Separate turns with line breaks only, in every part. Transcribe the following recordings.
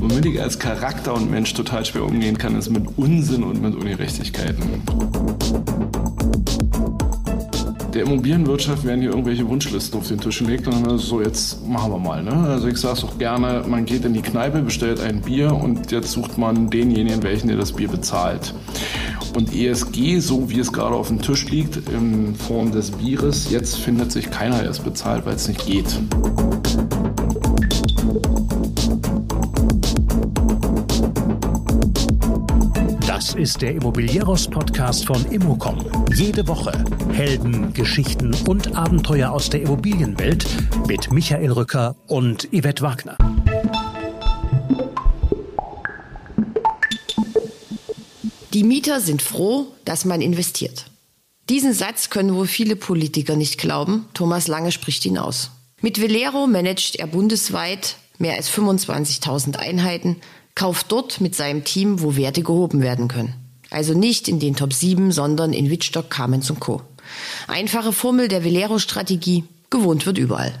Womit ich als Charakter und Mensch total schwer umgehen kann, ist mit Unsinn und mit Ungerechtigkeiten. Der Immobilienwirtschaft werden hier irgendwelche Wunschlisten auf den Tisch gelegt und dann so, jetzt machen wir mal. Ne? Also ich sage es auch gerne, man geht in die Kneipe, bestellt ein Bier und jetzt sucht man denjenigen, welchen der das Bier bezahlt. Und ESG, so wie es gerade auf dem Tisch liegt, in Form des Bieres, jetzt findet sich keiner, der es bezahlt, weil es nicht geht.
Ist der Immobilieros-Podcast von Immocom. Jede Woche Helden, Geschichten und Abenteuer aus der Immobilienwelt mit Michael Rücker und Yvette Wagner.
Die Mieter sind froh, dass man investiert. Diesen Satz können wohl viele Politiker nicht glauben. Thomas Lange spricht ihn aus. Mit Velero managt er bundesweit mehr als 25.000 Einheiten, kauft dort mit seinem Team, wo Werte gehoben werden können. Also nicht in den Top 7, sondern in Wittstock, Kamenz und Co. Einfache Formel der Velero-Strategie, gewohnt wird überall.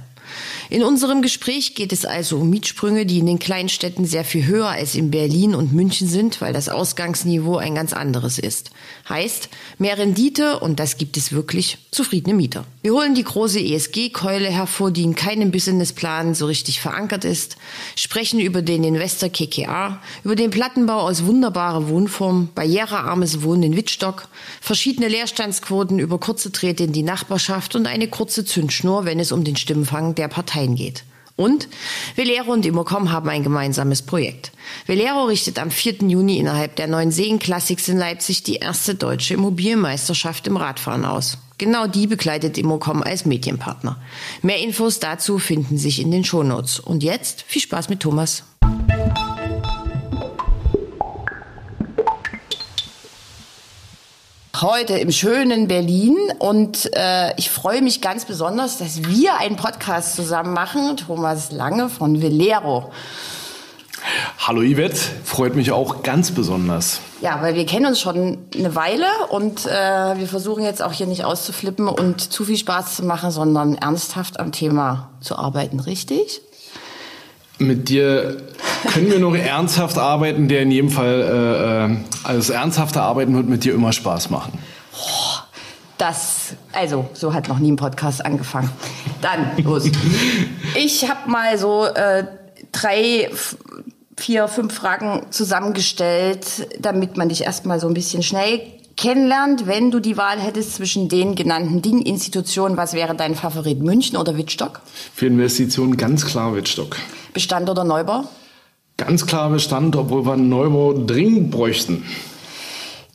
In unserem Gespräch geht es also um Mietsprünge, die in den kleinen Städten sehr viel höher als in Berlin und München sind, weil das Ausgangsniveau ein ganz anderes ist. Heißt, mehr Rendite und das gibt es wirklich zufriedene Mieter. Wir holen die große ESG-Keule hervor, die in keinem Businessplan so richtig verankert ist, sprechen über den Investor KKA, über den Plattenbau aus wunderbarer Wohnform, barrierearmes Wohnen in Wittstock, verschiedene Leerstandsquoten über kurze Träte in die Nachbarschaft und eine kurze Zündschnur, wenn es um den Stimmenfang der Parteien geht. Und Velero und Immocom haben ein gemeinsames Projekt. Velero richtet am 4. Juni innerhalb der neuen Seen Classics in Leipzig die erste deutsche Immobilienmeisterschaft im Radfahren aus. Genau die begleitet Immocom als Medienpartner. Mehr Infos dazu finden sich in den Shownotes. Und jetzt viel Spaß mit Thomas. Heute im schönen Berlin und äh, ich freue mich ganz besonders, dass wir einen Podcast zusammen machen. Thomas Lange von Velero.
Hallo Yvette, freut mich auch ganz besonders.
Ja, weil wir kennen uns schon eine Weile und äh, wir versuchen jetzt auch hier nicht auszuflippen und zu viel Spaß zu machen, sondern ernsthaft am Thema zu arbeiten, richtig?
Mit dir können wir noch ernsthaft arbeiten, der in jedem Fall, äh, äh also ernsthafte Arbeiten wird mit dir immer Spaß machen.
Das, also, so hat noch nie ein Podcast angefangen. Dann, los. Ich habe mal so äh, drei, vier, fünf Fragen zusammengestellt, damit man dich erstmal so ein bisschen schnell kennenlernt. Wenn du die Wahl hättest zwischen den genannten Dingen, Institutionen, was wäre dein Favorit, München oder Wittstock?
Für Investitionen ganz klar Wittstock.
Bestand oder Neubau?
Ganz klar Bestand, obwohl wir einen Neubau dringend bräuchten.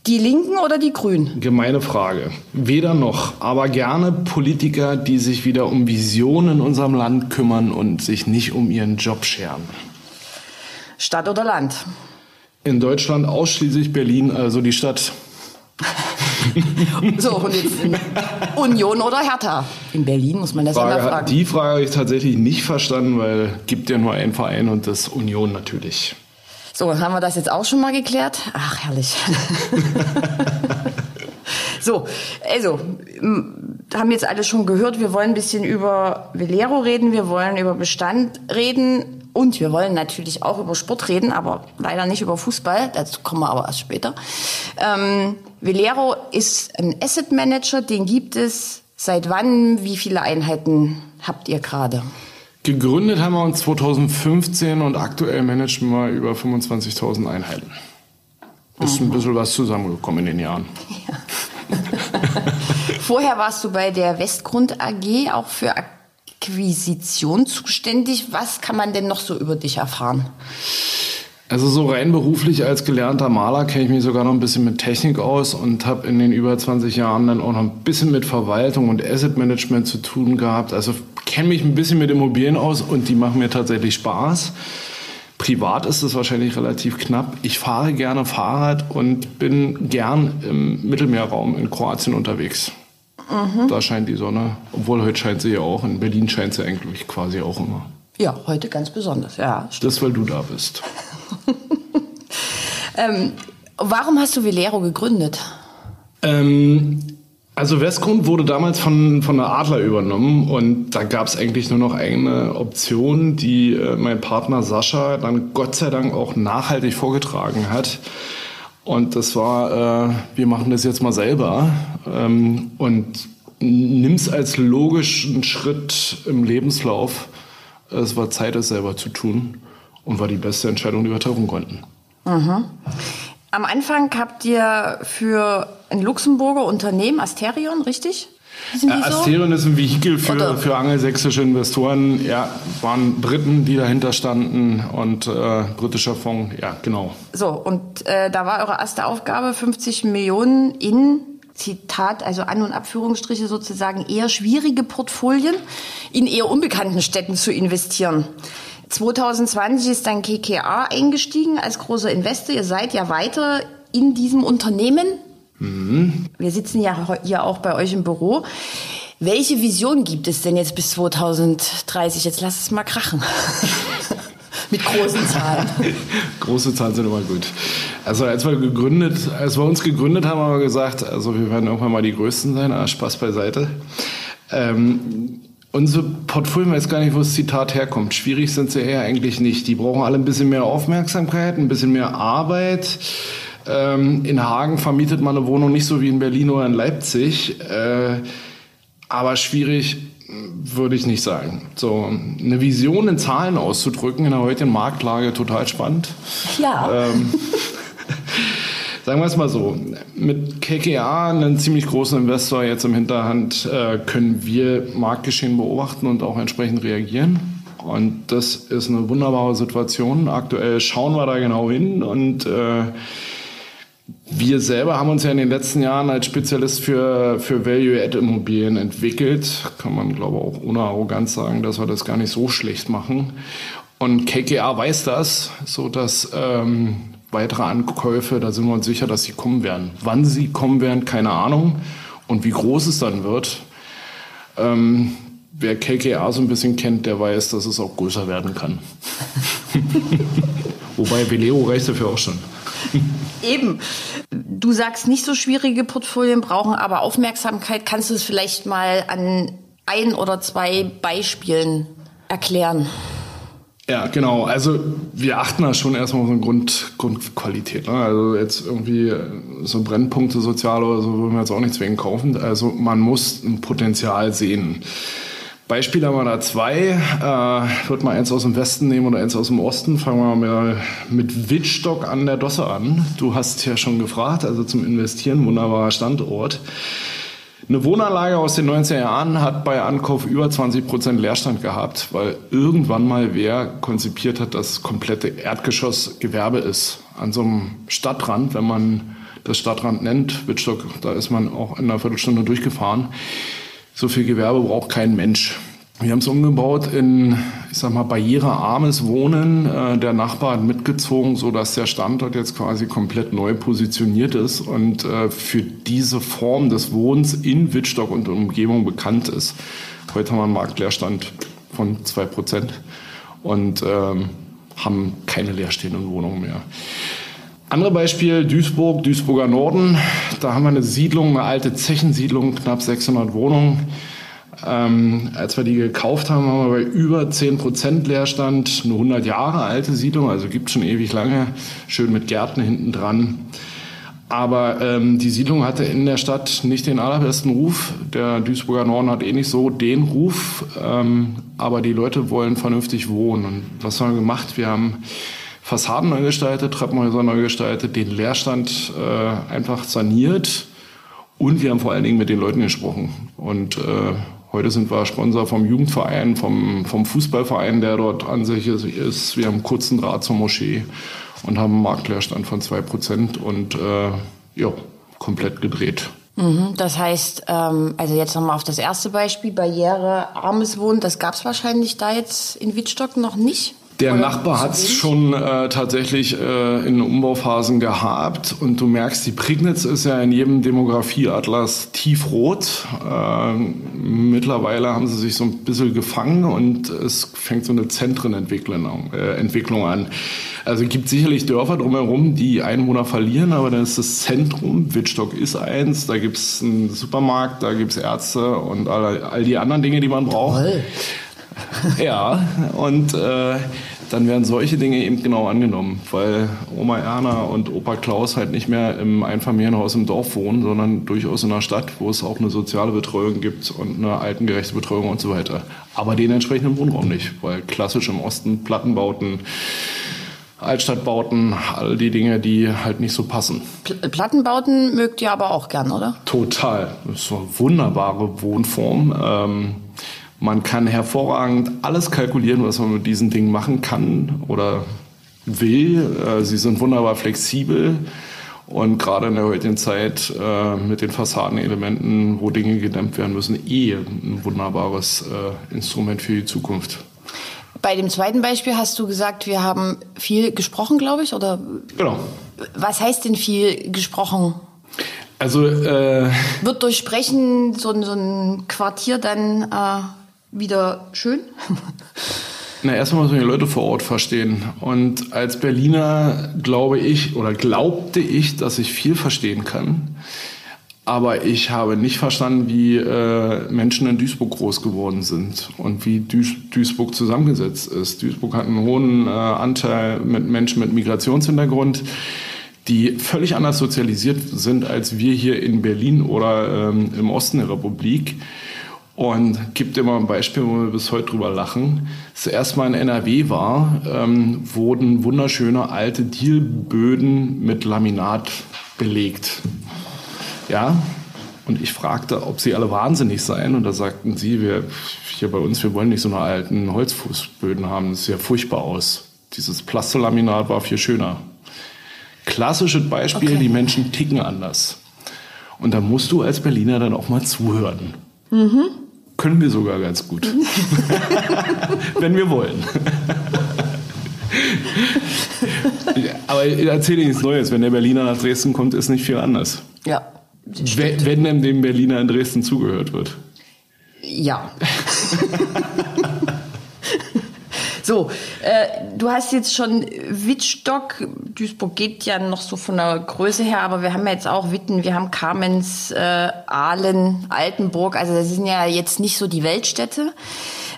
Die Linken oder die Grünen?
Gemeine Frage. Weder noch, aber gerne Politiker, die sich wieder um Visionen in unserem Land kümmern und sich nicht um ihren Job scheren.
Stadt oder Land?
In Deutschland ausschließlich Berlin, also die Stadt.
so, und jetzt Union oder Hertha? In Berlin muss man das Frage, immer fragen.
Die Frage habe ich tatsächlich nicht verstanden, weil es gibt ja nur einen Verein und das Union natürlich.
So, haben wir das jetzt auch schon mal geklärt? Ach, herrlich. so, also, haben jetzt alle schon gehört, wir wollen ein bisschen über Velero reden, wir wollen über Bestand reden. Und wir wollen natürlich auch über Sport reden, aber leider nicht über Fußball. Dazu kommen wir aber erst später. Ähm, Velero ist ein Asset Manager, den gibt es seit wann? Wie viele Einheiten habt ihr gerade?
Gegründet haben wir uns 2015 und aktuell managen wir über 25.000 Einheiten. Ist ein bisschen was zusammengekommen in den Jahren. Ja.
Vorher warst du bei der Westgrund AG auch für Akquisition zuständig. Was kann man denn noch so über dich erfahren?
Also so rein beruflich als gelernter Maler kenne ich mich sogar noch ein bisschen mit Technik aus und habe in den über 20 Jahren dann auch noch ein bisschen mit Verwaltung und Asset Management zu tun gehabt. Also kenne mich ein bisschen mit Immobilien aus und die machen mir tatsächlich Spaß. Privat ist es wahrscheinlich relativ knapp. Ich fahre gerne Fahrrad und bin gern im Mittelmeerraum in Kroatien unterwegs. Mhm. Da scheint die Sonne, obwohl heute scheint sie ja auch. In Berlin scheint sie eigentlich quasi auch immer.
Ja, heute ganz besonders, ja.
Das, weil du da bist.
ähm, warum hast du Velero gegründet?
Ähm, Also Westgrund wurde damals von, von der Adler übernommen und da gab es eigentlich nur noch eine Option, die äh, mein Partner Sascha dann Gott sei Dank auch nachhaltig vorgetragen hat. Und das war, äh, wir machen das jetzt mal selber ähm, und nimm's als logischen Schritt im Lebenslauf. Es war Zeit, es selber zu tun und war die beste Entscheidung, die wir treffen konnten.
Mhm. Am Anfang habt ihr für ein Luxemburger Unternehmen, Asterion, richtig?
Äh, Asterion ist ein Vehikel für, für angelsächsische Investoren. Ja, waren Briten, die dahinter standen und äh, britischer Fonds. Ja, genau.
So, und äh, da war eure erste Aufgabe, 50 Millionen in Zitat, also An- und Abführungsstriche sozusagen eher schwierige Portfolien in eher unbekannten Städten zu investieren. 2020 ist dann KKA eingestiegen als großer Investor. Ihr seid ja weiter in diesem Unternehmen. Mhm. Wir sitzen ja hier auch bei euch im Büro. Welche Vision gibt es denn jetzt bis 2030? Jetzt lass es mal krachen. Mit großen Zahlen.
Große Zahlen sind immer gut. Also als wir gegründet, als wir uns gegründet haben, haben wir gesagt, also wir werden irgendwann mal die Größten sein. Ah, Spaß beiseite. Ähm, Unsere Portfolio weiß gar nicht, wo das Zitat herkommt. Schwierig sind sie eher eigentlich nicht. Die brauchen alle ein bisschen mehr Aufmerksamkeit, ein bisschen mehr Arbeit. Ähm, in Hagen vermietet man eine Wohnung nicht so wie in Berlin oder in Leipzig. Äh, aber schwierig würde ich nicht sagen. So eine Vision in Zahlen auszudrücken in der heutigen Marktlage total spannend.
Ja. Ähm,
Sagen wir es mal so, mit KKA, einem ziemlich großen Investor jetzt im Hinterhand, äh, können wir Marktgeschehen beobachten und auch entsprechend reagieren. Und das ist eine wunderbare Situation. Aktuell schauen wir da genau hin und äh, wir selber haben uns ja in den letzten Jahren als Spezialist für, für Value-Add-Immobilien entwickelt. Kann man, glaube ich, auch ohne Arroganz sagen, dass wir das gar nicht so schlecht machen. Und KKA weiß das, so dass ähm, weitere Ankäufe, da sind wir uns sicher, dass sie kommen werden. Wann sie kommen werden, keine Ahnung. Und wie groß es dann wird, ähm, wer KKA so ein bisschen kennt, der weiß, dass es auch größer werden kann. Wobei Velero reicht dafür auch schon.
Eben. Du sagst, nicht so schwierige Portfolien brauchen aber Aufmerksamkeit. Kannst du es vielleicht mal an ein oder zwei Beispielen erklären?
Ja, genau. Also wir achten da schon erstmal auf eine Grund, Grundqualität. Ne? Also jetzt irgendwie so Brennpunkte sozial oder so würden wir jetzt auch nicht zwingend kaufen. Also man muss ein Potenzial sehen. Beispiel haben wir da zwei. Äh, wird mal eins aus dem Westen nehmen oder eins aus dem Osten. Fangen wir mal mit Wittstock an der Dosse an. Du hast ja schon gefragt, also zum Investieren, wunderbarer Standort. Eine Wohnanlage aus den 90er Jahren hat bei Ankauf über 20 Prozent Leerstand gehabt, weil irgendwann mal wer konzipiert hat, dass komplette Erdgeschoss Gewerbe ist. An so einem Stadtrand, wenn man das Stadtrand nennt, Wittstock, da ist man auch in einer Viertelstunde durchgefahren. So viel Gewerbe braucht kein Mensch. Wir haben es umgebaut in, ich sag mal, barrierearmes Wohnen. Äh, der Nachbar hat mitgezogen, so dass der Standort jetzt quasi komplett neu positioniert ist und äh, für diese Form des Wohnens in Wittstock und Umgebung bekannt ist. Heute haben wir einen Marktleerstand von zwei Prozent und ähm, haben keine leerstehenden Wohnungen mehr. Andere Beispiel Duisburg, Duisburger Norden. Da haben wir eine Siedlung, eine alte Zechensiedlung, knapp 600 Wohnungen ähm, als wir die gekauft haben, haben wir bei über 10% Leerstand eine 100 Jahre alte Siedlung, also gibt schon ewig lange, schön mit Gärten hinten dran. Aber ähm, die Siedlung hatte in der Stadt nicht den allerbesten Ruf. Der Duisburger Norden hat eh nicht so den Ruf, ähm, aber die Leute wollen vernünftig wohnen. Und was haben wir gemacht? Wir haben Fassaden neu gestaltet, Treppenhäuser neu gestaltet, den Leerstand äh, einfach saniert und wir haben vor allen Dingen mit den Leuten gesprochen. Und äh, Heute sind wir Sponsor vom Jugendverein, vom, vom Fußballverein, der dort an sich ist. Wir haben kurzen Draht zur Moschee und haben einen Marktleerstand von 2% und äh, ja, komplett gedreht.
Mhm, das heißt, ähm, also jetzt nochmal auf das erste Beispiel, barrierearmes Wohnen, das gab es wahrscheinlich da jetzt in Wittstock noch nicht?
Der Oder Nachbar hat es schon äh, tatsächlich äh, in Umbauphasen gehabt und du merkst, die Prignitz ist ja in jedem Demografieatlas tiefrot. Äh, mittlerweile haben sie sich so ein bisschen gefangen und es fängt so eine Zentrenentwicklung äh, Entwicklung an. Also es gibt sicherlich Dörfer drumherum, die Einwohner verlieren, aber dann ist das Zentrum, Wittstock ist eins, da gibt es einen Supermarkt, da gibt es Ärzte und all, all die anderen Dinge, die man braucht. Toll. ja, und äh, dann werden solche Dinge eben genau angenommen, weil Oma Erna und Opa Klaus halt nicht mehr im Einfamilienhaus im Dorf wohnen, sondern durchaus in der Stadt, wo es auch eine soziale Betreuung gibt und eine altengerechte Betreuung und so weiter. Aber den entsprechenden Wohnraum nicht, weil klassisch im Osten Plattenbauten, Altstadtbauten, all die Dinge, die halt nicht so passen.
Plattenbauten mögt ihr aber auch gern, oder?
Total. Das ist so eine wunderbare Wohnform. Ähm, man kann hervorragend alles kalkulieren, was man mit diesen Dingen machen kann oder will. Äh, sie sind wunderbar flexibel. Und gerade in der heutigen Zeit äh, mit den Fassadenelementen, wo Dinge gedämmt werden müssen, eh ein wunderbares äh, Instrument für die Zukunft.
Bei dem zweiten Beispiel hast du gesagt, wir haben viel gesprochen, glaube ich, oder?
Genau.
Was heißt denn viel gesprochen?
Also äh,
wird durch Sprechen so, so ein Quartier dann äh, wieder schön?
Na, erstmal muss man die Leute vor Ort verstehen. Und als Berliner glaube ich oder glaubte ich, dass ich viel verstehen kann. Aber ich habe nicht verstanden, wie äh, Menschen in Duisburg groß geworden sind und wie Duis Duisburg zusammengesetzt ist. Duisburg hat einen hohen äh, Anteil mit Menschen mit Migrationshintergrund, die völlig anders sozialisiert sind als wir hier in Berlin oder ähm, im Osten der Republik. Und gibt immer ein Beispiel, wo wir bis heute drüber lachen. Das erste Mal in NRW war, ähm, wurden wunderschöne alte Dielböden mit Laminat belegt. Ja, und ich fragte, ob sie alle wahnsinnig seien. Und da sagten sie, wir hier bei uns, wir wollen nicht so eine alten Holzfußböden haben. Das sieht ja furchtbar aus. Dieses Plastolaminat war viel schöner. Klassisches Beispiel, okay. die Menschen ticken anders. Und da musst du als Berliner dann auch mal zuhören. Mhm. Können wir sogar ganz gut. Wenn wir wollen. Aber ich erzähle nichts Neues. Wenn der Berliner nach Dresden kommt, ist nicht viel anders.
Ja.
Wenn, wenn dem Berliner in Dresden zugehört wird.
Ja. So, äh, du hast jetzt schon Wittstock, Duisburg geht ja noch so von der Größe her, aber wir haben ja jetzt auch Witten, wir haben Kamenz, äh, Aalen, Altenburg, also das sind ja jetzt nicht so die Weltstädte.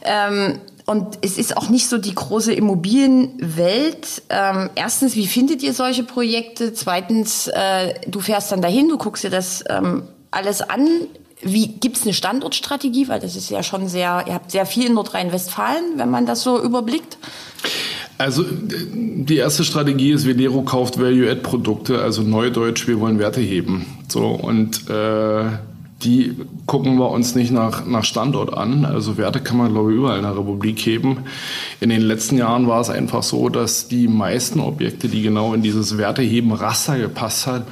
Ähm, und es ist auch nicht so die große Immobilienwelt. Ähm, erstens, wie findet ihr solche Projekte? Zweitens, äh, du fährst dann dahin, du guckst dir das ähm, alles an. Wie gibt's eine Standortstrategie? Weil das ist ja schon sehr, ihr habt sehr viel in Nordrhein-Westfalen, wenn man das so überblickt.
Also die erste Strategie ist, Velero kauft Value-Add-Produkte, also Neudeutsch, wir wollen Werte heben. So und äh, die gucken wir uns nicht nach, nach Standort an. Also Werte kann man, glaube ich, überall in der Republik heben. In den letzten Jahren war es einfach so, dass die meisten Objekte, die genau in dieses Werteheben-Raster gepasst hat,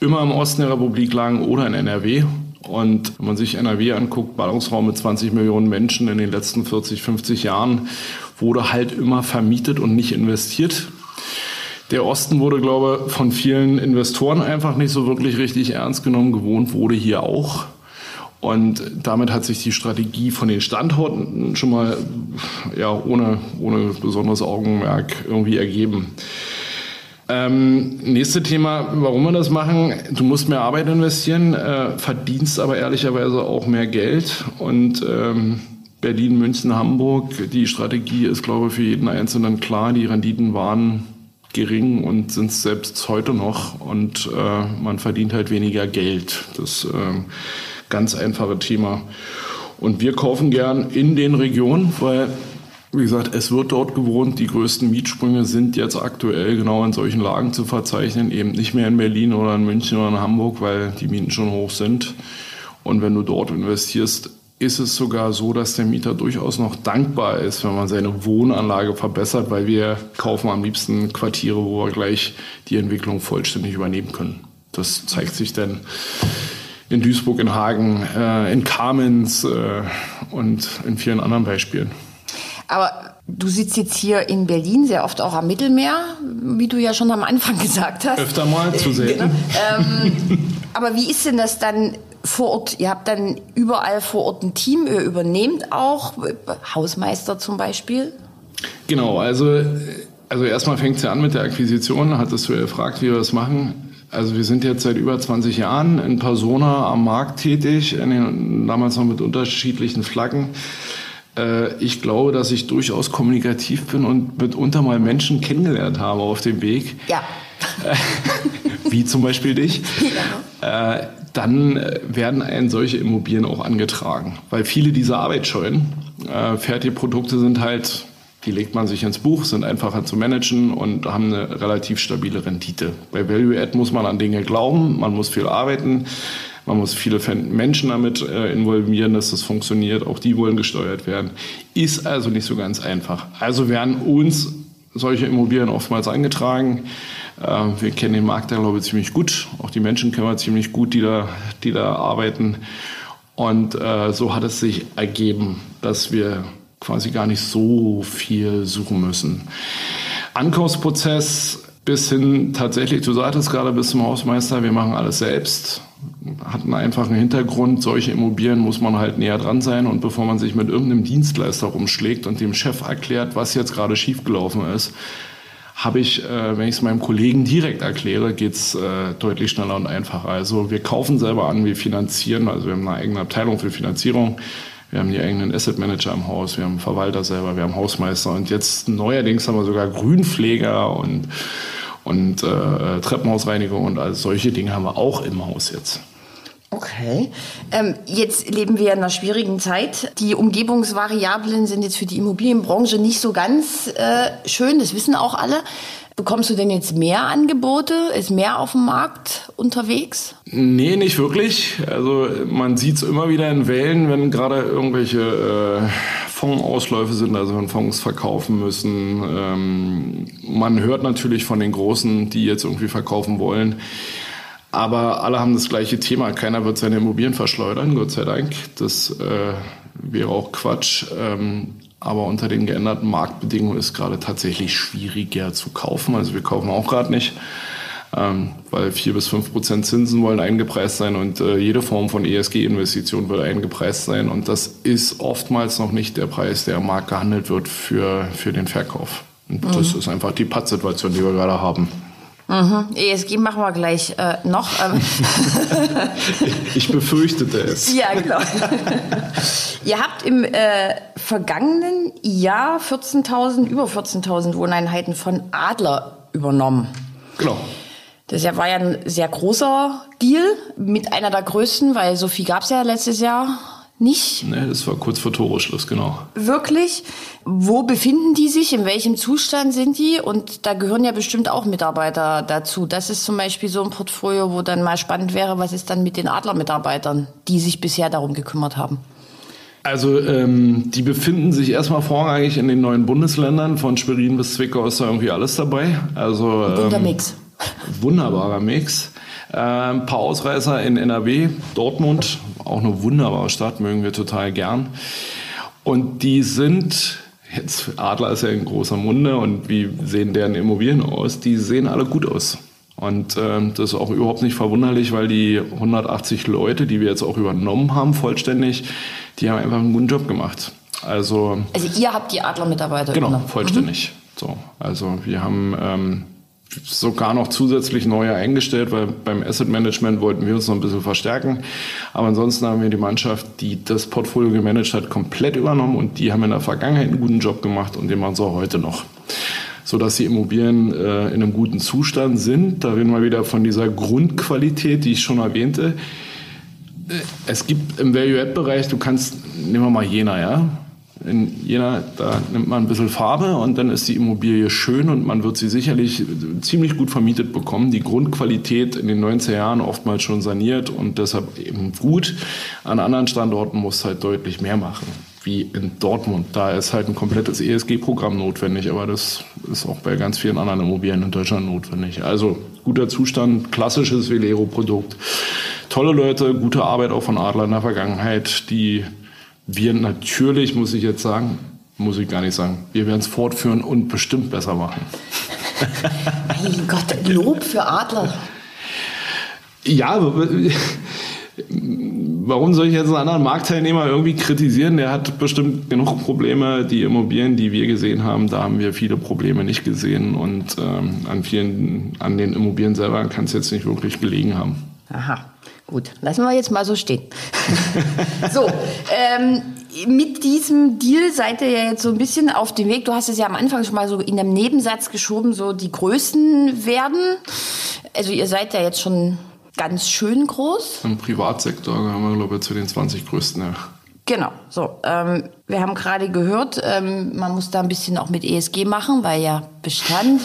immer im Osten der Republik lagen oder in NRW. Und wenn man sich NRW anguckt, Ballungsraum mit 20 Millionen Menschen in den letzten 40, 50 Jahren, wurde halt immer vermietet und nicht investiert. Der Osten wurde, glaube ich, von vielen Investoren einfach nicht so wirklich richtig ernst genommen. Gewohnt wurde hier auch. Und damit hat sich die Strategie von den Standorten schon mal ja, ohne, ohne besonderes Augenmerk irgendwie ergeben. Ähm, nächste Thema, warum wir das machen. Du musst mehr Arbeit investieren, äh, verdienst aber ehrlicherweise auch mehr Geld. Und ähm, Berlin, München, Hamburg, die Strategie ist, glaube ich, für jeden Einzelnen klar. Die Renditen waren gering und sind es selbst heute noch. Und äh, man verdient halt weniger Geld. Das äh, ganz einfache Thema. Und wir kaufen gern in den Regionen, weil wie gesagt, es wird dort gewohnt. Die größten Mietsprünge sind jetzt aktuell genau in solchen Lagen zu verzeichnen, eben nicht mehr in Berlin oder in München oder in Hamburg, weil die Mieten schon hoch sind. Und wenn du dort investierst, ist es sogar so, dass der Mieter durchaus noch dankbar ist, wenn man seine Wohnanlage verbessert, weil wir kaufen am liebsten Quartiere, wo wir gleich die Entwicklung vollständig übernehmen können. Das zeigt sich dann in Duisburg, in Hagen, äh, in Kamenz äh, und in vielen anderen Beispielen.
Aber Du sitzt jetzt hier in Berlin, sehr oft auch am Mittelmeer, wie du ja schon am Anfang gesagt hast.
Öfter mal, zu selten.
Genau. Ähm, aber wie ist denn das dann vor Ort? Ihr habt dann überall vor Ort ein Team, ihr übernehmt auch Hausmeister zum Beispiel?
Genau, also, also erstmal fängt es ja an mit der Akquisition, hattest du ja gefragt, wie wir das machen. Also wir sind jetzt seit über 20 Jahren in Persona am Markt tätig, den, damals noch mit unterschiedlichen Flaggen. Äh, ich glaube, dass ich durchaus kommunikativ bin und mitunter mal Menschen kennengelernt habe auf dem Weg.
Ja.
Wie zum Beispiel dich. Ja. Äh, dann werden einen solche Immobilien auch angetragen, weil viele dieser Arbeit scheuen. Äh, Fertigprodukte sind halt die legt man sich ins Buch, sind einfacher zu managen und haben eine relativ stabile Rendite. Bei Value Add muss man an Dinge glauben, man muss viel arbeiten, man muss viele Menschen damit äh, involvieren, dass das funktioniert. Auch die wollen gesteuert werden. Ist also nicht so ganz einfach. Also werden uns solche Immobilien oftmals eingetragen. Äh, wir kennen den Markt da, glaube ich, ziemlich gut. Auch die Menschen kennen wir ziemlich gut, die da, die da arbeiten. Und äh, so hat es sich ergeben, dass wir quasi gar nicht so viel suchen müssen. Ankaufsprozess bis hin tatsächlich, du sagtest gerade bis zum Hausmeister, wir machen alles selbst. Hat einen einfachen Hintergrund, solche Immobilien muss man halt näher dran sein und bevor man sich mit irgendeinem Dienstleister rumschlägt und dem Chef erklärt, was jetzt gerade schiefgelaufen ist, habe ich, äh, wenn ich es meinem Kollegen direkt erkläre, geht's äh, deutlich schneller und einfacher. Also wir kaufen selber an, wir finanzieren, also wir haben eine eigene Abteilung für Finanzierung. Wir haben die eigenen Asset Manager im Haus, wir haben Verwalter selber, wir haben Hausmeister und jetzt neuerdings haben wir sogar Grünpfleger und, und äh, Treppenhausreinigung und all solche Dinge haben wir auch im Haus jetzt.
Okay. Ähm, jetzt leben wir in einer schwierigen Zeit. Die Umgebungsvariablen sind jetzt für die Immobilienbranche nicht so ganz äh, schön, das wissen auch alle. Bekommst du denn jetzt mehr Angebote? Ist mehr auf dem Markt unterwegs?
Nee, nicht wirklich. Also man sieht es immer wieder in Wellen, wenn gerade irgendwelche äh, Fondsausläufe sind, also wenn Fonds verkaufen müssen. Ähm, man hört natürlich von den Großen, die jetzt irgendwie verkaufen wollen. Aber alle haben das gleiche Thema. Keiner wird seine Immobilien verschleudern, Gott sei Dank. Das äh, wäre auch Quatsch. Ähm, aber unter den geänderten Marktbedingungen ist gerade tatsächlich schwieriger zu kaufen. Also wir kaufen auch gerade nicht, ähm, weil vier bis fünf Prozent Zinsen wollen eingepreist sein und äh, jede Form von ESG-Investition wird eingepreist sein. Und das ist oftmals noch nicht der Preis, der am Markt gehandelt wird für, für den Verkauf. Und mhm. das ist einfach die Pattsituation, die wir gerade haben.
Mhm. ESG machen wir gleich äh, noch. Ähm.
ich befürchtete es.
Ja, genau. Ihr habt im äh, vergangenen Jahr 14.000, über 14.000 Wohneinheiten von Adler übernommen.
Genau.
Das war ja ein sehr großer Deal mit einer der größten, weil so viel gab es ja letztes Jahr nicht.
Nee, das war kurz vor Toreschluss, genau.
Wirklich? Wo befinden die sich? In welchem Zustand sind die? Und da gehören ja bestimmt auch Mitarbeiter dazu. Das ist zum Beispiel so ein Portfolio, wo dann mal spannend wäre, was ist dann mit den Adler-Mitarbeitern, die sich bisher darum gekümmert haben?
Also ähm, die befinden sich erstmal vorrangig in den neuen Bundesländern. Von Schwerin bis Zwickau ist da irgendwie alles dabei. Also
ähm, Mix.
Wunderbarer Mix. Ein paar Ausreißer in NRW, Dortmund, auch eine wunderbare Stadt, mögen wir total gern. Und die sind, jetzt Adler ist ja in großer Munde und wie sehen deren Immobilien aus? Die sehen alle gut aus. Und äh, das ist auch überhaupt nicht verwunderlich, weil die 180 Leute, die wir jetzt auch übernommen haben, vollständig, die haben einfach einen guten Job gemacht. Also,
also ihr habt die Adler-Mitarbeiter
Genau, übernommen. vollständig. Mhm. So, also wir haben ähm, sogar noch zusätzlich neue eingestellt, weil beim Asset Management wollten wir uns noch ein bisschen verstärken. Aber ansonsten haben wir die Mannschaft, die das Portfolio gemanagt hat, komplett übernommen und die haben in der Vergangenheit einen guten Job gemacht und den machen sie auch heute noch. Sodass die Immobilien äh, in einem guten Zustand sind. Da reden wir wieder von dieser Grundqualität, die ich schon erwähnte. Äh, es gibt im Value-Add-Bereich, du kannst, nehmen wir mal Jena, ja, in Jena, da nimmt man ein bisschen Farbe und dann ist die Immobilie schön und man wird sie sicherlich ziemlich gut vermietet bekommen. Die Grundqualität in den 90er Jahren oftmals schon saniert und deshalb eben gut. An anderen Standorten muss halt deutlich mehr machen, wie in Dortmund. Da ist halt ein komplettes ESG-Programm notwendig, aber das ist auch bei ganz vielen anderen Immobilien in Deutschland notwendig. Also guter Zustand, klassisches Velero-Produkt. Tolle Leute, gute Arbeit auch von Adler in der Vergangenheit, die wir natürlich, muss ich jetzt sagen, muss ich gar nicht sagen. Wir werden es fortführen und bestimmt besser machen.
mein Gott, Lob für Adler.
Ja, warum soll ich jetzt einen anderen Marktteilnehmer irgendwie kritisieren? Der hat bestimmt genug Probleme. Die Immobilien, die wir gesehen haben, da haben wir viele Probleme nicht gesehen. Und ähm, an vielen, an den Immobilien selber kann es jetzt nicht wirklich gelegen haben.
Aha. Gut, lassen wir jetzt mal so stehen. so, ähm, mit diesem Deal seid ihr ja jetzt so ein bisschen auf dem Weg. Du hast es ja am Anfang schon mal so in einem Nebensatz geschoben, so die Größten werden. Also ihr seid ja jetzt schon ganz schön groß.
Im Privatsektor haben wir, glaube ich, zu den 20 größten. Ja.
Genau, so. Ähm, wir haben gerade gehört, ähm, man muss da ein bisschen auch mit ESG machen, weil ja Bestand.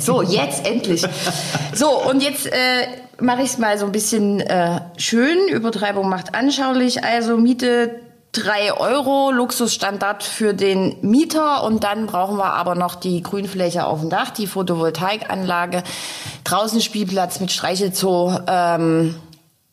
So, jetzt endlich. So, und jetzt äh, mache ich es mal so ein bisschen äh, schön. Übertreibung macht anschaulich. Also Miete 3 Euro Luxusstandard für den Mieter und dann brauchen wir aber noch die Grünfläche auf dem Dach, die Photovoltaikanlage, draußen Spielplatz mit Streichelzoo, ähm,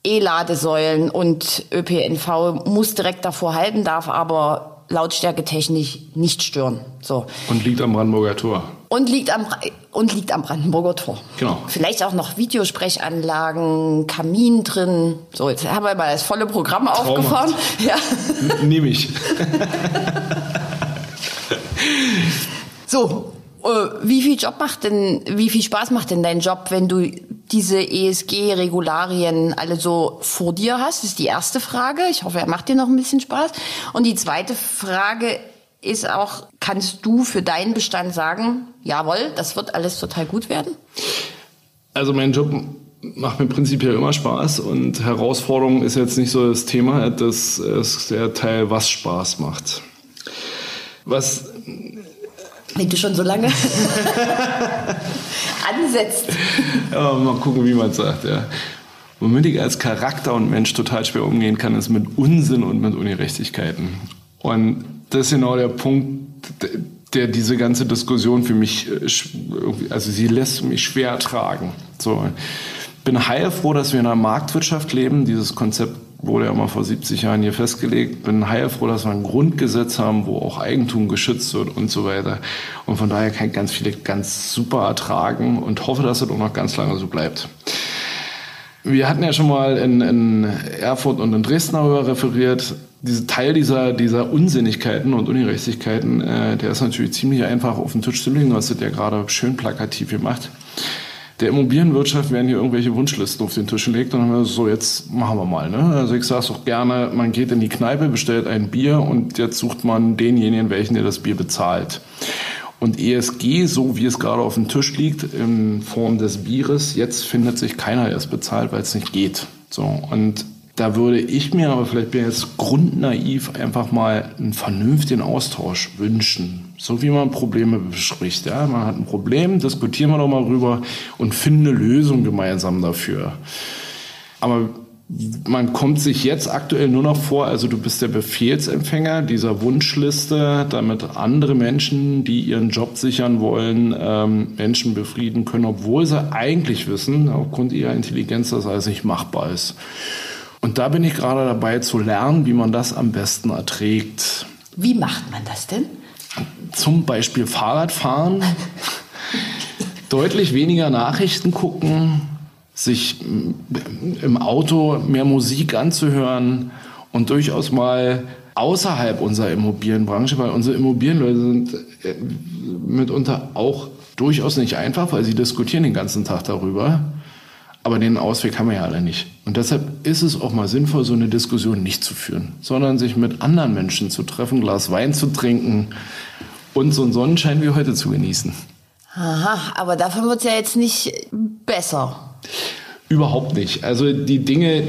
E-Ladesäulen und ÖPNV muss direkt davor halten, darf aber Lautstärke technisch nicht stören. So.
Und liegt am Brandenburger Tor.
Und liegt am, und liegt am Brandenburger Tor.
Genau.
Vielleicht auch noch Videosprechanlagen, Kamin drin. So, jetzt haben wir mal das volle Programm Traumhaft. aufgefahren.
Ja. Nehme ich.
so, äh, wie viel Job macht denn, wie viel Spaß macht denn dein Job, wenn du diese ESG-Regularien alle so vor dir hast? Ist die erste Frage. Ich hoffe, er macht dir noch ein bisschen Spaß. Und die zweite Frage ist auch, kannst du für deinen Bestand sagen, jawohl, das wird alles total gut werden?
Also mein Job macht mir prinzipiell immer Spaß und Herausforderung ist jetzt nicht so das Thema, das ist der Teil, was Spaß macht. Was
wenn du schon so lange ansetzt.
Ja, mal gucken, wie man es sagt, ja. Womit ich als Charakter und Mensch total schwer umgehen kann, ist mit Unsinn und mit Ungerechtigkeiten. Und das ist genau der Punkt, der diese ganze Diskussion für mich, äh, also sie lässt mich schwer ertragen. So, bin heilfroh, dass wir in einer Marktwirtschaft leben. Dieses Konzept wurde ja mal vor 70 Jahren hier festgelegt. Bin heilfroh, dass wir ein Grundgesetz haben, wo auch Eigentum geschützt wird und so weiter. Und von daher kann ich ganz viele ganz super ertragen und hoffe, dass es auch noch ganz lange so bleibt. Wir hatten ja schon mal in, in Erfurt und in Dresden darüber referiert. Dieser Teil dieser, dieser Unsinnigkeiten und Ungerechtigkeiten, äh, der ist natürlich ziemlich einfach auf den Tisch zu legen. Du hast das ja gerade schön plakativ gemacht der Immobilienwirtschaft werden hier irgendwelche Wunschlisten auf den Tisch gelegt und dann haben wir so, jetzt machen wir mal. Ne? Also ich sage es auch gerne, man geht in die Kneipe, bestellt ein Bier und jetzt sucht man denjenigen, welchen der das Bier bezahlt. Und ESG, so wie es gerade auf dem Tisch liegt, in Form des Bieres, jetzt findet sich keiner, es bezahlt, weil es nicht geht. So, und da würde ich mir, aber vielleicht bin ich jetzt grundnaiv, einfach mal einen vernünftigen Austausch wünschen. So wie man Probleme bespricht. Ja? Man hat ein Problem, diskutieren wir doch mal rüber und finden eine Lösung gemeinsam dafür. Aber man kommt sich jetzt aktuell nur noch vor, also du bist der Befehlsempfänger dieser Wunschliste, damit andere Menschen, die ihren Job sichern wollen, ähm, Menschen befrieden können, obwohl sie eigentlich wissen, aufgrund ihrer Intelligenz, dass alles nicht machbar ist. Und da bin ich gerade dabei zu lernen, wie man das am besten erträgt.
Wie macht man das denn?
Zum Beispiel Fahrradfahren, deutlich weniger Nachrichten gucken, sich im Auto mehr Musik anzuhören und durchaus mal außerhalb unserer Immobilienbranche, weil unsere Immobilienleute sind äh, mitunter auch durchaus nicht einfach, weil sie diskutieren den ganzen Tag darüber. Aber den Ausweg haben wir ja alle nicht. Und deshalb ist es auch mal sinnvoll, so eine Diskussion nicht zu führen, sondern sich mit anderen Menschen zu treffen, Glas Wein zu trinken und so einen Sonnenschein wie heute zu genießen.
Aha, aber davon wird es ja jetzt nicht besser.
Überhaupt nicht. Also die Dinge,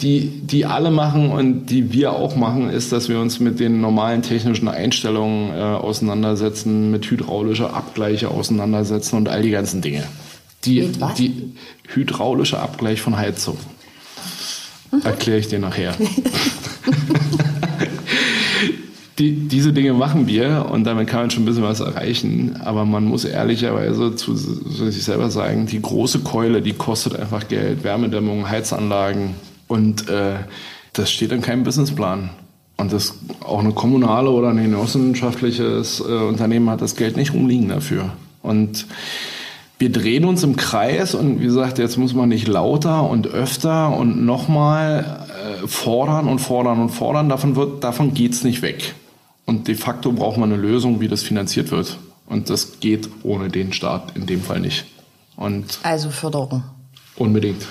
die, die alle machen und die wir auch machen, ist, dass wir uns mit den normalen technischen Einstellungen äh, auseinandersetzen, mit hydraulischer Abgleiche auseinandersetzen und all die ganzen Dinge. Die, die hydraulische Abgleich von Heizung. Mhm. Erkläre ich dir nachher. die, diese Dinge machen wir und damit kann man schon ein bisschen was erreichen. Aber man muss ehrlicherweise zu, zu sich selber sagen, die große Keule, die kostet einfach Geld. Wärmedämmung, Heizanlagen und äh, das steht in keinem Businessplan. Und das auch eine kommunale oder ein genossenschaftliches äh, Unternehmen hat das Geld nicht rumliegen dafür. Und wir drehen uns im Kreis und wie gesagt, jetzt muss man nicht lauter und öfter und nochmal äh, fordern und fordern und fordern. Davon, wird, davon geht's nicht weg. Und de facto braucht man eine Lösung, wie das finanziert wird. Und das geht ohne den Staat in dem Fall nicht. Und
also Förderung.
Unbedingt.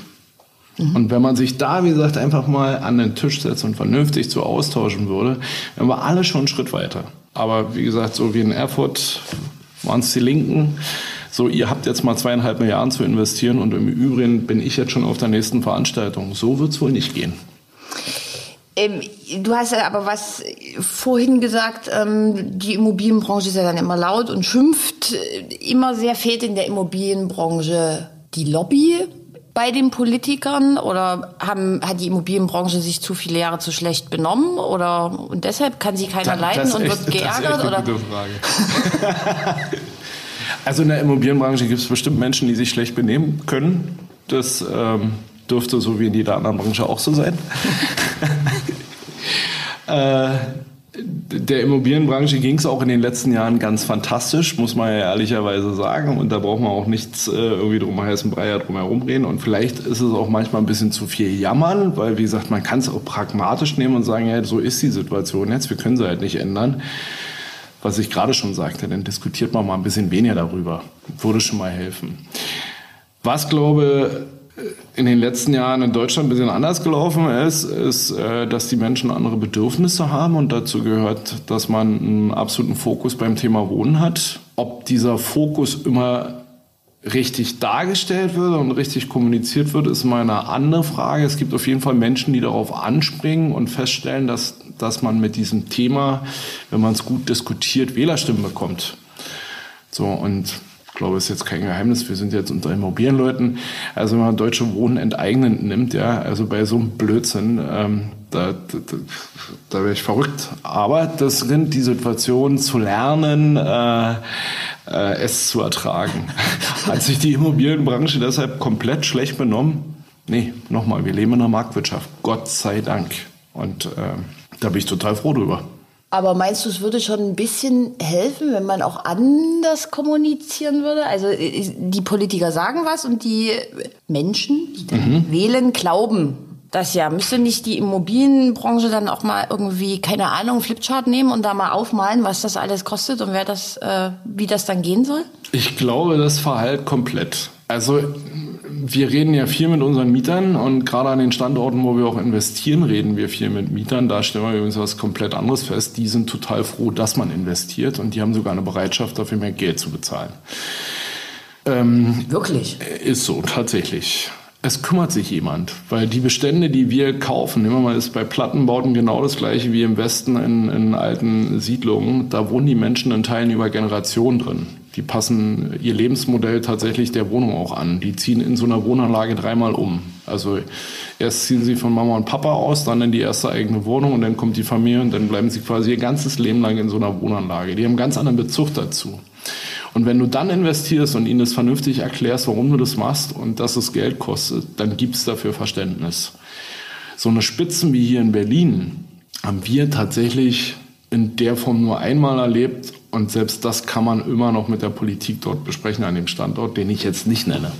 Mhm. Und wenn man sich da, wie gesagt, einfach mal an den Tisch setzt und vernünftig so austauschen würde, dann war alle schon einen Schritt weiter. Aber wie gesagt, so wie in Erfurt waren es die Linken. So, ihr habt jetzt mal zweieinhalb Milliarden zu investieren und im Übrigen bin ich jetzt schon auf der nächsten Veranstaltung. So wird es wohl nicht gehen.
Ähm, du hast ja aber was vorhin gesagt, ähm, die Immobilienbranche ist ja dann immer laut und schimpft. Immer sehr fehlt in der Immobilienbranche die Lobby bei den Politikern oder haben, hat die Immobilienbranche sich zu viele Jahre zu schlecht benommen oder und deshalb kann sie keiner leiten und echt, wird geärgert?
Das ist echt eine oder? Frage. also in der Immobilienbranche gibt es bestimmt Menschen, die sich schlecht benehmen können. Das ähm, dürfte so wie in jeder anderen Branche auch so sein. äh, der Immobilienbranche ging es auch in den letzten Jahren ganz fantastisch, muss man ja ehrlicherweise sagen. Und da braucht man auch nichts äh, irgendwie drum heißen Brei drum herum reden. Und vielleicht ist es auch manchmal ein bisschen zu viel jammern, weil wie gesagt, man kann es auch pragmatisch nehmen und sagen, ja, so ist die Situation jetzt, wir können sie halt nicht ändern. Was ich gerade schon sagte, dann diskutiert man mal ein bisschen weniger darüber. Würde schon mal helfen. Was glaube in den letzten Jahren in Deutschland ein bisschen anders gelaufen ist, ist, äh, dass die Menschen andere Bedürfnisse haben und dazu gehört, dass man einen absoluten Fokus beim Thema Wohnen hat. Ob dieser Fokus immer richtig dargestellt wird und richtig kommuniziert wird, ist mal eine andere Frage. Es gibt auf jeden Fall Menschen, die darauf anspringen und feststellen, dass, dass man mit diesem Thema, wenn man es gut diskutiert, Wählerstimmen bekommt. So, und glaube, ist jetzt kein Geheimnis, wir sind jetzt unter Immobilienleuten. Also wenn man deutsche Wohnen enteignen nimmt, ja, also bei so einem Blödsinn, ähm, da, da, da wäre ich verrückt. Aber das sind die Situationen zu lernen, äh, äh, es zu ertragen. Hat sich die Immobilienbranche deshalb komplett schlecht benommen? Nee, nochmal, wir leben in einer Marktwirtschaft. Gott sei Dank. Und äh, da bin ich total froh drüber.
Aber meinst du, es würde schon ein bisschen helfen, wenn man auch anders kommunizieren würde? Also äh, die Politiker sagen was und die Menschen, die mhm. wählen, glauben das ja. Müsste nicht die Immobilienbranche dann auch mal irgendwie, keine Ahnung, Flipchart nehmen und da mal aufmalen, was das alles kostet und wer das, äh, wie das dann gehen soll?
Ich glaube, das verhält komplett. Also wir reden ja viel mit unseren Mietern und gerade an den Standorten, wo wir auch investieren, reden wir viel mit Mietern. Da stellen wir übrigens was komplett anderes fest. Die sind total froh, dass man investiert und die haben sogar eine Bereitschaft, dafür mehr Geld zu bezahlen.
Ähm, Wirklich?
Ist so, tatsächlich. Es kümmert sich jemand, weil die Bestände, die wir kaufen, nehmen wir mal, ist bei Plattenbauten genau das gleiche wie im Westen in, in alten Siedlungen. Da wohnen die Menschen in Teilen über Generationen drin. Die passen ihr Lebensmodell tatsächlich der Wohnung auch an. Die ziehen in so einer Wohnanlage dreimal um. Also erst ziehen sie von Mama und Papa aus, dann in die erste eigene Wohnung und dann kommt die Familie und dann bleiben sie quasi ihr ganzes Leben lang in so einer Wohnanlage. Die haben einen ganz anderen Bezug dazu. Und wenn du dann investierst und ihnen das vernünftig erklärst, warum du das machst und dass es Geld kostet, dann gibt es dafür Verständnis. So eine Spitzen wie hier in Berlin haben wir tatsächlich in der Form nur einmal erlebt und selbst das kann man immer noch mit der Politik dort besprechen an dem Standort, den ich jetzt nicht nenne.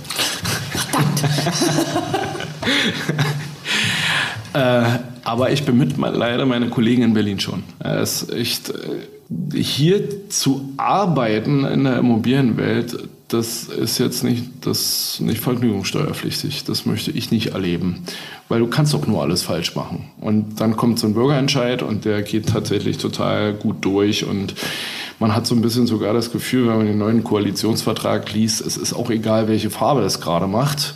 äh, aber ich bemüht leider meine Kollegen in Berlin schon. Es ist äh, hier zu arbeiten in der Immobilienwelt, das ist jetzt nicht, das nicht vergnügungssteuerpflichtig. Das möchte ich nicht erleben. Weil du kannst doch nur alles falsch machen. Und dann kommt so ein Bürgerentscheid und der geht tatsächlich total gut durch und man hat so ein bisschen sogar das Gefühl, wenn man den neuen Koalitionsvertrag liest, es ist auch egal, welche Farbe das gerade macht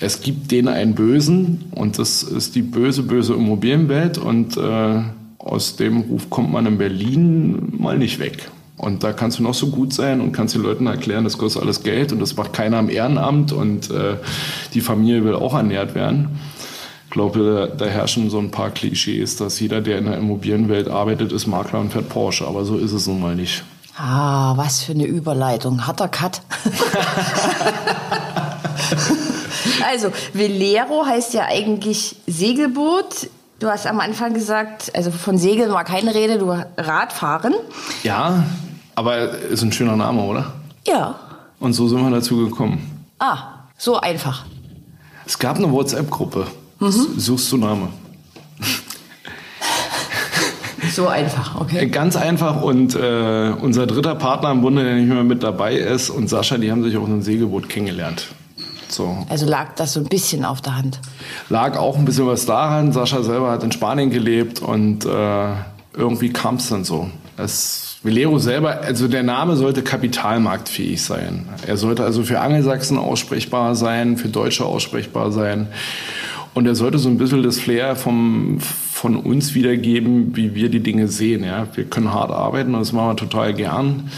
es gibt den einen Bösen und das ist die böse, böse Immobilienwelt und äh, aus dem Ruf kommt man in Berlin mal nicht weg. Und da kannst du noch so gut sein und kannst den Leuten erklären, das kostet alles Geld und das macht keiner im Ehrenamt und äh, die Familie will auch ernährt werden. Ich glaube, da, da herrschen so ein paar Klischees, dass jeder, der in der Immobilienwelt arbeitet, ist Makler und fährt Porsche. Aber so ist es nun mal nicht.
Ah, was für eine Überleitung. Hat er Cut? Also, Velero heißt ja eigentlich Segelboot. Du hast am Anfang gesagt, also von Segeln war keine Rede, du Radfahren.
Ja, aber ist ein schöner Name, oder?
Ja.
Und so sind wir dazu gekommen.
Ah, so einfach.
Es gab eine WhatsApp-Gruppe. Mhm. Suchst du Name?
So einfach, okay.
Ganz einfach und äh, unser dritter Partner im Bunde, der nicht mehr mit dabei ist, und Sascha, die haben sich auf einem Segelboot kennengelernt.
So. Also lag das so ein bisschen auf der Hand?
Lag auch ein bisschen was daran. Sascha selber hat in Spanien gelebt und äh, irgendwie kam es dann so. Es, Velero selber, also der Name sollte kapitalmarktfähig sein. Er sollte also für Angelsachsen aussprechbar sein, für Deutsche aussprechbar sein. Und er sollte so ein bisschen das Flair vom, von uns wiedergeben, wie wir die Dinge sehen. Ja? Wir können hart arbeiten und das machen wir total gern.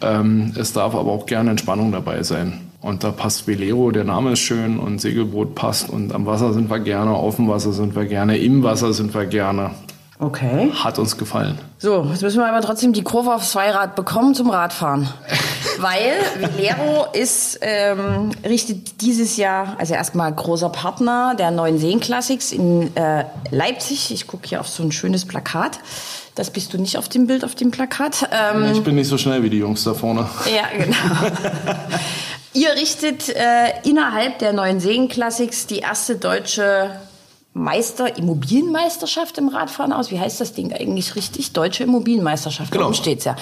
Ähm, es darf aber auch gerne Entspannung dabei sein. Und da passt Velero, der Name ist schön und Segelboot passt und am Wasser sind wir gerne, auf dem Wasser sind wir gerne, im Wasser sind wir gerne.
Okay.
Hat uns gefallen.
So, jetzt müssen wir aber trotzdem die Kurve aufs Zweirad bekommen zum Radfahren. Weil Velero ist, ähm, richtet dieses Jahr, also erstmal großer Partner der neuen Seen Classics in äh, Leipzig. Ich gucke hier auf so ein schönes Plakat. Das bist du nicht auf dem Bild, auf dem Plakat.
Ähm, ich bin nicht so schnell wie die Jungs da vorne.
Ja, genau. Ihr richtet äh, innerhalb der neuen Seen Classics die erste deutsche Meister, Immobilienmeisterschaft im Radfahren aus. Wie heißt das Ding eigentlich richtig? Deutsche Immobilienmeisterschaft. Genau. Warum steht's ja?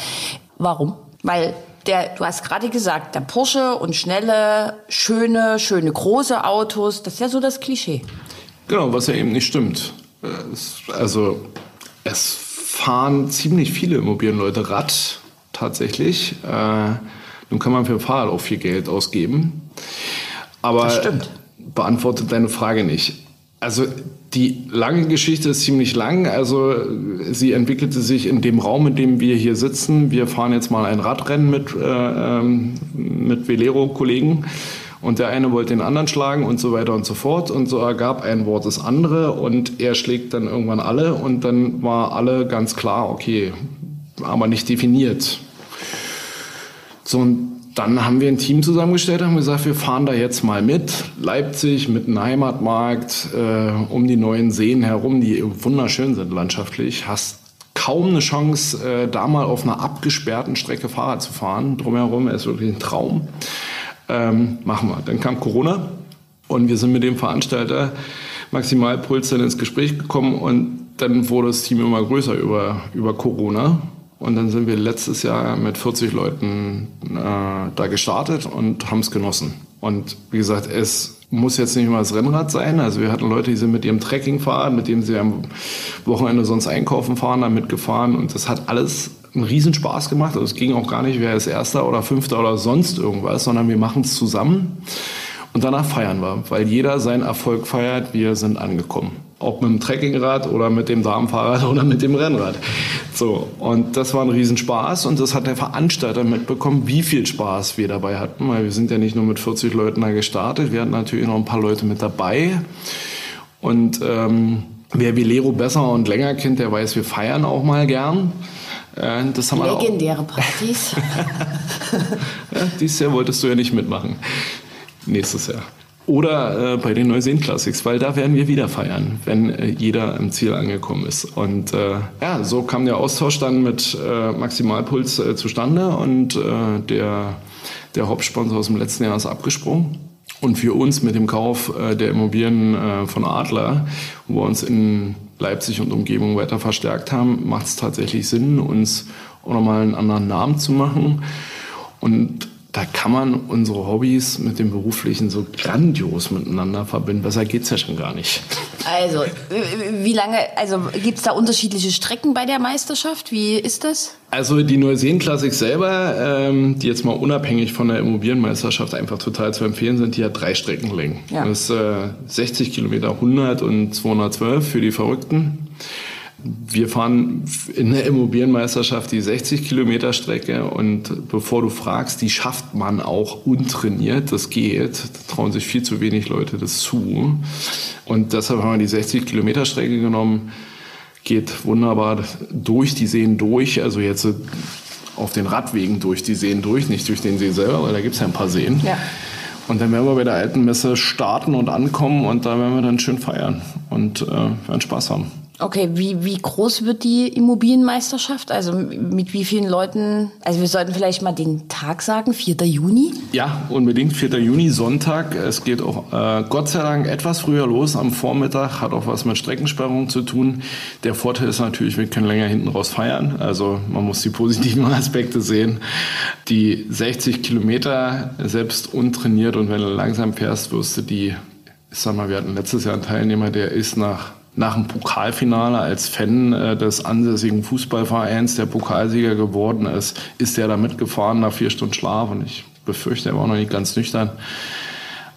Warum? Weil der, du hast gerade gesagt, der Porsche und schnelle, schöne, schöne große Autos, das ist ja so das Klischee.
Genau, was ja eben nicht stimmt. Also es fahren ziemlich viele Immobilienleute Rad tatsächlich. Äh, nun kann man für ein Fahrrad auch viel Geld ausgeben. Aber das stimmt. beantwortet deine Frage nicht. Also die lange Geschichte ist ziemlich lang. Also sie entwickelte sich in dem Raum, in dem wir hier sitzen. Wir fahren jetzt mal ein Radrennen mit, äh, ähm, mit Velero-Kollegen. Und der eine wollte den anderen schlagen und so weiter und so fort. Und so ergab ein Wort das andere und er schlägt dann irgendwann alle und dann war alle ganz klar, okay, aber nicht definiert. So, und dann haben wir ein Team zusammengestellt, haben gesagt, wir fahren da jetzt mal mit. Leipzig mit einem Heimatmarkt äh, um die neuen Seen herum, die wunderschön sind landschaftlich. Hast kaum eine Chance, äh, da mal auf einer abgesperrten Strecke Fahrrad zu fahren. Drumherum ist wirklich ein Traum. Ähm, machen wir. Dann kam Corona und wir sind mit dem Veranstalter Maximalpuls dann ins Gespräch gekommen und dann wurde das Team immer größer über, über Corona. Und dann sind wir letztes Jahr mit 40 Leuten äh, da gestartet und haben es genossen. Und wie gesagt, es muss jetzt nicht immer das Rennrad sein. Also wir hatten Leute, die sind mit ihrem Trekkingfahrrad, mit dem sie am Wochenende sonst einkaufen fahren, damit gefahren. Und das hat alles einen Riesenspaß gemacht. Also es ging auch gar nicht, wer ist Erster oder Fünfter oder sonst irgendwas, sondern wir machen es zusammen. Und danach feiern wir, weil jeder seinen Erfolg feiert. Wir sind angekommen. Ob mit dem Trekkingrad oder mit dem Damenfahrrad oder mit dem Rennrad. So. Und das war ein Riesenspaß und das hat der Veranstalter mitbekommen, wie viel Spaß wir dabei hatten, weil wir sind ja nicht nur mit 40 Leuten da gestartet. Wir hatten natürlich noch ein paar Leute mit dabei. Und, ähm, Wer Vilero besser und länger kennt, der weiß, wir feiern auch mal gern.
Äh, das haben Legendäre Partys.
ja, dieses Jahr wolltest du ja nicht mitmachen nächstes Jahr. Oder äh, bei den Neuseen Classics, weil da werden wir wieder feiern, wenn äh, jeder im Ziel angekommen ist. Und äh, ja, so kam der Austausch dann mit äh, Maximalpuls äh, zustande und äh, der, der Hauptsponsor aus dem letzten Jahr ist abgesprungen. Und für uns mit dem Kauf der Immobilien von Adler, wo wir uns in Leipzig und Umgebung weiter verstärkt haben, macht es tatsächlich Sinn, uns auch nochmal einen anderen Namen zu machen. Und da kann man unsere Hobbys mit dem beruflichen so grandios miteinander verbinden. Besser geht's ja schon gar nicht.
Also, wie lange, also gibt's da unterschiedliche Strecken bei der Meisterschaft? Wie ist das?
Also die Neuseen-Klassik selber, ähm, die jetzt mal unabhängig von der Immobilienmeisterschaft einfach total zu empfehlen sind, die hat drei Streckenlängen. Ja. Das ist äh, 60 Kilometer, 100 und 212 für die Verrückten. Wir fahren in der Immobilienmeisterschaft die 60 Kilometer Strecke und bevor du fragst, die schafft man auch untrainiert, das geht. Da trauen sich viel zu wenig Leute das zu. Und deshalb haben wir die 60 Kilometer Strecke genommen. Geht wunderbar durch die Seen durch, also jetzt auf den Radwegen durch die Seen durch, nicht durch den See selber, weil da gibt es ja ein paar Seen. Ja. Und dann werden wir bei der alten Messe starten und ankommen und da werden wir dann schön feiern und äh, werden Spaß haben.
Okay, wie, wie groß wird die Immobilienmeisterschaft? Also mit wie vielen Leuten? Also wir sollten vielleicht mal den Tag sagen, 4. Juni?
Ja, unbedingt 4. Juni, Sonntag. Es geht auch äh, Gott sei Dank etwas früher los am Vormittag, hat auch was mit Streckensperrung zu tun. Der Vorteil ist natürlich, wir können länger hinten raus feiern. Also man muss die positiven Aspekte sehen. Die 60 Kilometer selbst untrainiert und wenn du langsam fährst, wirst du die, ich sag mal, wir hatten letztes Jahr einen Teilnehmer, der ist nach nach dem Pokalfinale als Fan äh, des ansässigen Fußballvereins, der Pokalsieger geworden ist, ist er da mitgefahren nach vier Stunden Schlaf und ich befürchte, er war noch nicht ganz nüchtern.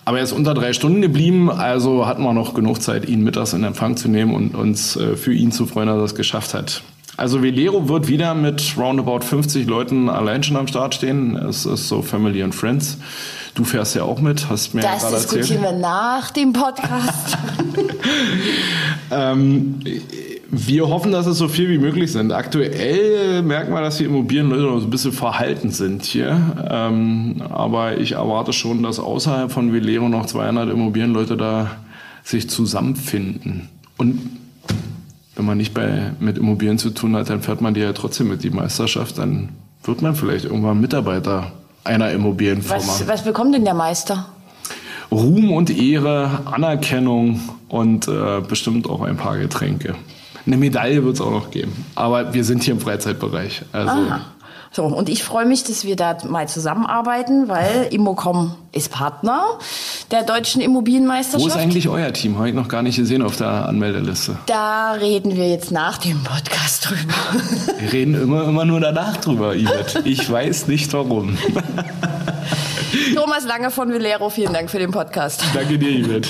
Aber er ist unter drei Stunden geblieben, also hatten wir noch genug Zeit, ihn mittags in Empfang zu nehmen und uns äh, für ihn zu freuen, dass er es geschafft hat. Also Velero wird wieder mit roundabout 50 Leuten allein schon am Start stehen. Es ist so Family and Friends. Du fährst ja auch mit, hast mir
das
gerade erzählt. Das diskutieren
wir nach dem Podcast.
ähm, wir hoffen, dass es so viel wie möglich sind. Aktuell merken wir, dass die Immobilienleute noch so ein bisschen verhalten sind hier. Ähm, aber ich erwarte schon, dass außerhalb von Velero noch 200 Immobilienleute da sich zusammenfinden. Und wenn man nicht bei, mit Immobilien zu tun hat, dann fährt man die ja trotzdem mit die Meisterschaft. Dann wird man vielleicht irgendwann Mitarbeiter einer Immobilienfirma.
Was, was bekommt denn der Meister?
Ruhm und Ehre, Anerkennung und äh, bestimmt auch ein paar Getränke. Eine Medaille wird es auch noch geben. Aber wir sind hier im Freizeitbereich. Also Aha.
So, und ich freue mich, dass wir da mal zusammenarbeiten, weil Immocom ist Partner der deutschen Immobilienmeisterschaft.
Wo ist eigentlich euer Team? Habe ich noch gar nicht gesehen auf der Anmeldeliste.
Da reden wir jetzt nach dem Podcast drüber.
Wir reden immer, immer nur danach drüber, Yvette. Ich weiß nicht warum.
Thomas Lange von Vilero, vielen Dank für den Podcast.
Danke dir, Yvette.